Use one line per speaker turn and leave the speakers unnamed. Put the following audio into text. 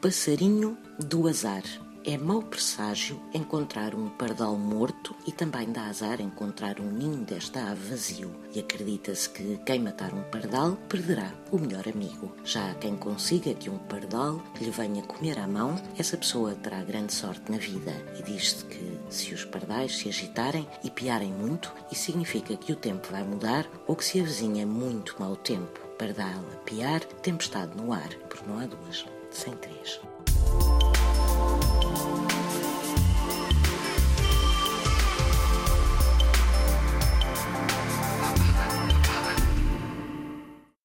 passarinho do azar. É mau presságio encontrar um pardal morto e também dá azar encontrar um ninho desta ave vazio. E acredita-se que quem matar um pardal perderá o melhor amigo. Já quem consiga que um pardal lhe venha comer à mão, essa pessoa terá grande sorte na vida. E diz-se que se os pardais se agitarem e piarem muito, isso significa que o tempo vai mudar ou que se avizinha muito mau tempo. Pardal a piar, tempestade no ar, porque não há duas, sem três. Thank you.